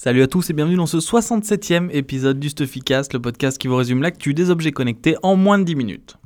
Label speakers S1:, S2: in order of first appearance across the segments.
S1: Salut à tous et bienvenue dans ce 67e épisode du Stuffycast, le podcast qui vous résume l'actu des objets connectés en moins de 10 minutes.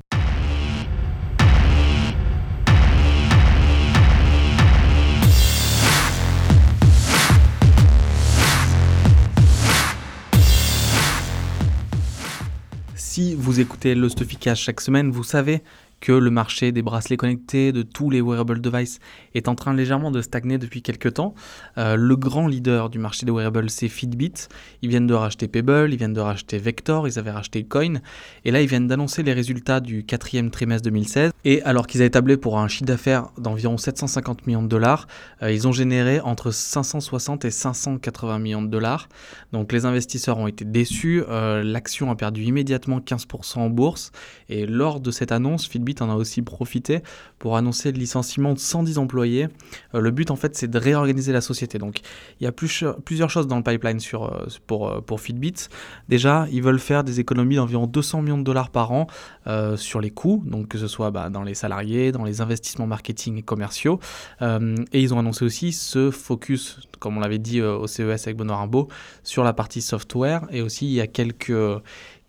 S1: Si vous écoutez le Stuffycast chaque semaine, vous savez que le marché des bracelets connectés, de tous les wearable devices, est en train légèrement de stagner depuis quelques temps. Euh, le grand leader du marché des wearables, c'est Fitbit. Ils viennent de racheter Pebble, ils viennent de racheter Vector, ils avaient racheté Coin. Et là, ils viennent d'annoncer les résultats du quatrième trimestre 2016. Et alors qu'ils avaient tablé pour un chiffre d'affaires d'environ 750 millions de dollars, euh, ils ont généré entre 560 et 580 millions de dollars. Donc les investisseurs ont été déçus. Euh, l'action a perdu immédiatement 15% en bourse. Et lors de cette annonce, Fitbit en a aussi profité pour annoncer le licenciement de 110 employés. Euh, le but en fait c'est de réorganiser la société. Donc il y a plusieurs choses dans le pipeline euh, pour, euh, pour Fitbit. Déjà ils veulent faire des économies d'environ 200 millions de dollars par an sur les coûts, donc que ce soit bah, dans les salariés, dans les investissements marketing et commerciaux. et ils ont annoncé aussi ce focus, comme on l'avait dit au CES avec Benoît Rimbaud, sur la partie software. Et aussi il y a quelques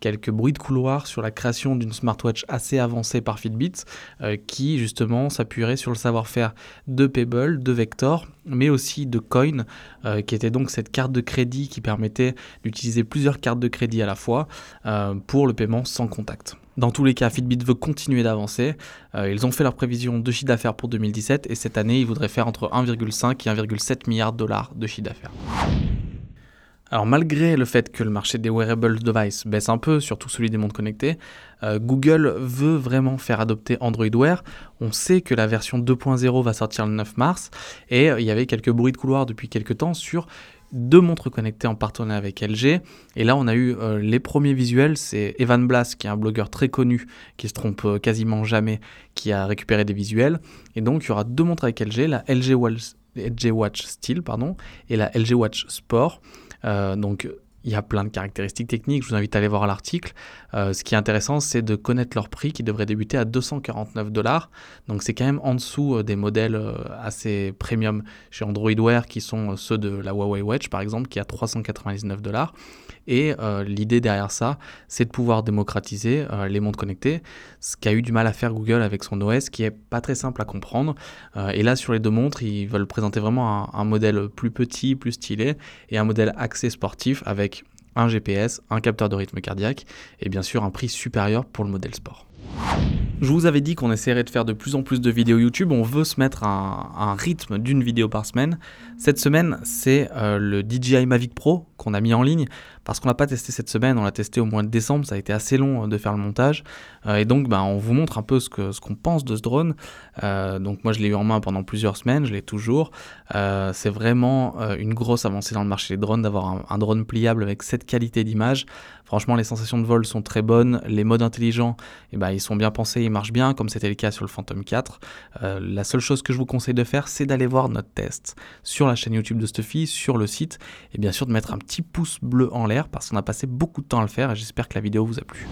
S1: quelques bruits de couloir sur la création d'une smartwatch assez avancée par Fitbit, euh, qui justement s'appuierait sur le savoir-faire de Pebble, de Vector, mais aussi de Coin, euh, qui était donc cette carte de crédit qui permettait d'utiliser plusieurs cartes de crédit à la fois euh, pour le paiement sans contact. Dans tous les cas, Fitbit veut continuer d'avancer. ils ont fait leur prévision de chiffre d'affaires pour 2017 et cette année, ils voudraient faire entre 1,5 et 1,7 milliard de dollars de chiffre d'affaires. Alors malgré le fait que le marché des wearable devices baisse un peu, surtout celui des montres connectées, euh, Google veut vraiment faire adopter Android Wear. On sait que la version 2.0 va sortir le 9 mars et euh, il y avait quelques bruits de couloir depuis quelques temps sur deux montres connectées en partenariat avec LG. Et là, on a eu euh, les premiers visuels. C'est Evan Blass, qui est un blogueur très connu, qui se trompe quasiment jamais, qui a récupéré des visuels. Et donc, il y aura deux montres avec LG, la LG Watch, LG Watch Steel pardon, et la LG Watch Sport. Euh, donc il y a plein de caractéristiques techniques, je vous invite à aller voir l'article. Euh, ce qui est intéressant, c'est de connaître leur prix qui devrait débuter à 249 dollars. Donc c'est quand même en dessous euh, des modèles assez premium chez Android Wear qui sont ceux de la Huawei Watch par exemple, qui est à 399 dollars. Et euh, l'idée derrière ça, c'est de pouvoir démocratiser euh, les montres connectées, ce qu'a eu du mal à faire Google avec son OS, qui est pas très simple à comprendre. Euh, et là, sur les deux montres, ils veulent présenter vraiment un, modèle plus petit, plus stylé, et un modèle axé sportif avec un GPS, un capteur de rythme cardiaque, et bien sûr un prix supérieur pour le modèle sport. Je vous avais dit qu'on essaierait de faire de plus en plus de vidéos YouTube. On veut se mettre un, un rythme d'une vidéo par semaine. Cette semaine, c'est le DJI Mavic Pro qu'on a mis en ligne parce qu'on l'a pas testé cette semaine, on l'a testé au mois de décembre, ça a été assez long euh, de faire le montage. Euh, et donc, bah, on vous montre un peu ce qu'on pense de ce drone. Euh, donc, moi, je l'ai eu en main pendant plusieurs semaines, je l'ai toujours. c'est vraiment une grosse avancée dans le marché des drones d'avoir un, drone pliable avec cette qualité d'image. Franchement, les sensations de vol sont très bonnes. Les modes intelligents, eh ben, ils sont bien pensés, ils marchent bien, comme c'était le cas sur le Phantom 4. la seule chose que je vous conseille de faire, c'est d'aller voir notre test sur la chaîne YouTube de Stuffy, sur le site, et bien sûr de mettre un petit pouce bleu en l'air parce qu'on a passé beaucoup de temps à le faire et j'espère que la vidéo vous a plu.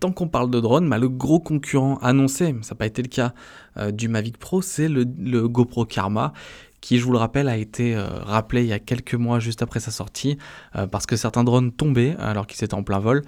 S1: Tant qu'on parle de drone, bah, le gros concurrent annoncé, ça n'a pas été le cas euh, du Mavic Pro, c'est le, le, GoPro Karma qui, je vous le rappelle, a été euh, rappelé il y a quelques mois juste après sa sortie, euh, parce que certains drones tombaient alors qu'ils étaient en plein vol.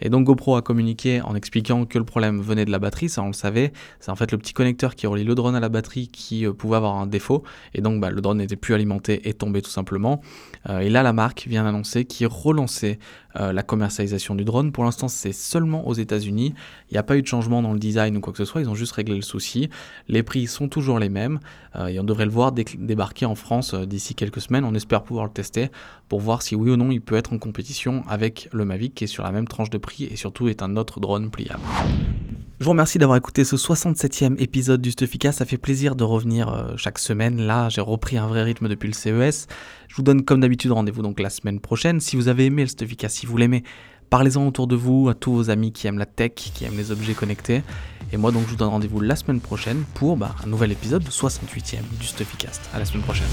S1: Et donc GoPro a communiqué en expliquant que le problème venait de la batterie, ça on le savait. C'est en fait le petit connecteur qui relie le drone à la batterie qui euh, pouvait avoir un défaut, et donc bah, le drone n'était plus alimenté et tombait tout simplement. et là, la marque vient d'annoncer qu'il relançait la commercialisation du drone. Pour l'instant, c'est seulement aux États-Unis. Il n'y a pas eu de changement dans le design ou quoi que ce soit, ils ont juste réglé le souci. Les prix sont toujours les mêmes, et on devrait le voir débarquer en France euh, d'ici quelques semaines. On espère pouvoir le tester pour voir si oui ou non il peut être en compétition avec le Mavic qui est sur la même tranche de prix et surtout est un autre drone pliable. Je vous remercie d'avoir écouté ce 67e épisode du Stuffika. Ça fait plaisir de revenir euh, chaque semaine. Là, j'ai repris un vrai rythme depuis le CES. Je vous donne comme d'habitude rendez-vous donc la semaine prochaine. Si vous avez aimé le Stuffika, si vous l'aimez, parlez-en autour de vous à tous vos amis qui aiment la tech, qui aiment les objets connectés. Et moi, donc, je vous donne rendez-vous la semaine prochaine pour bah, un nouvel épisode, le 68e du Stuffycast. À la semaine prochaine.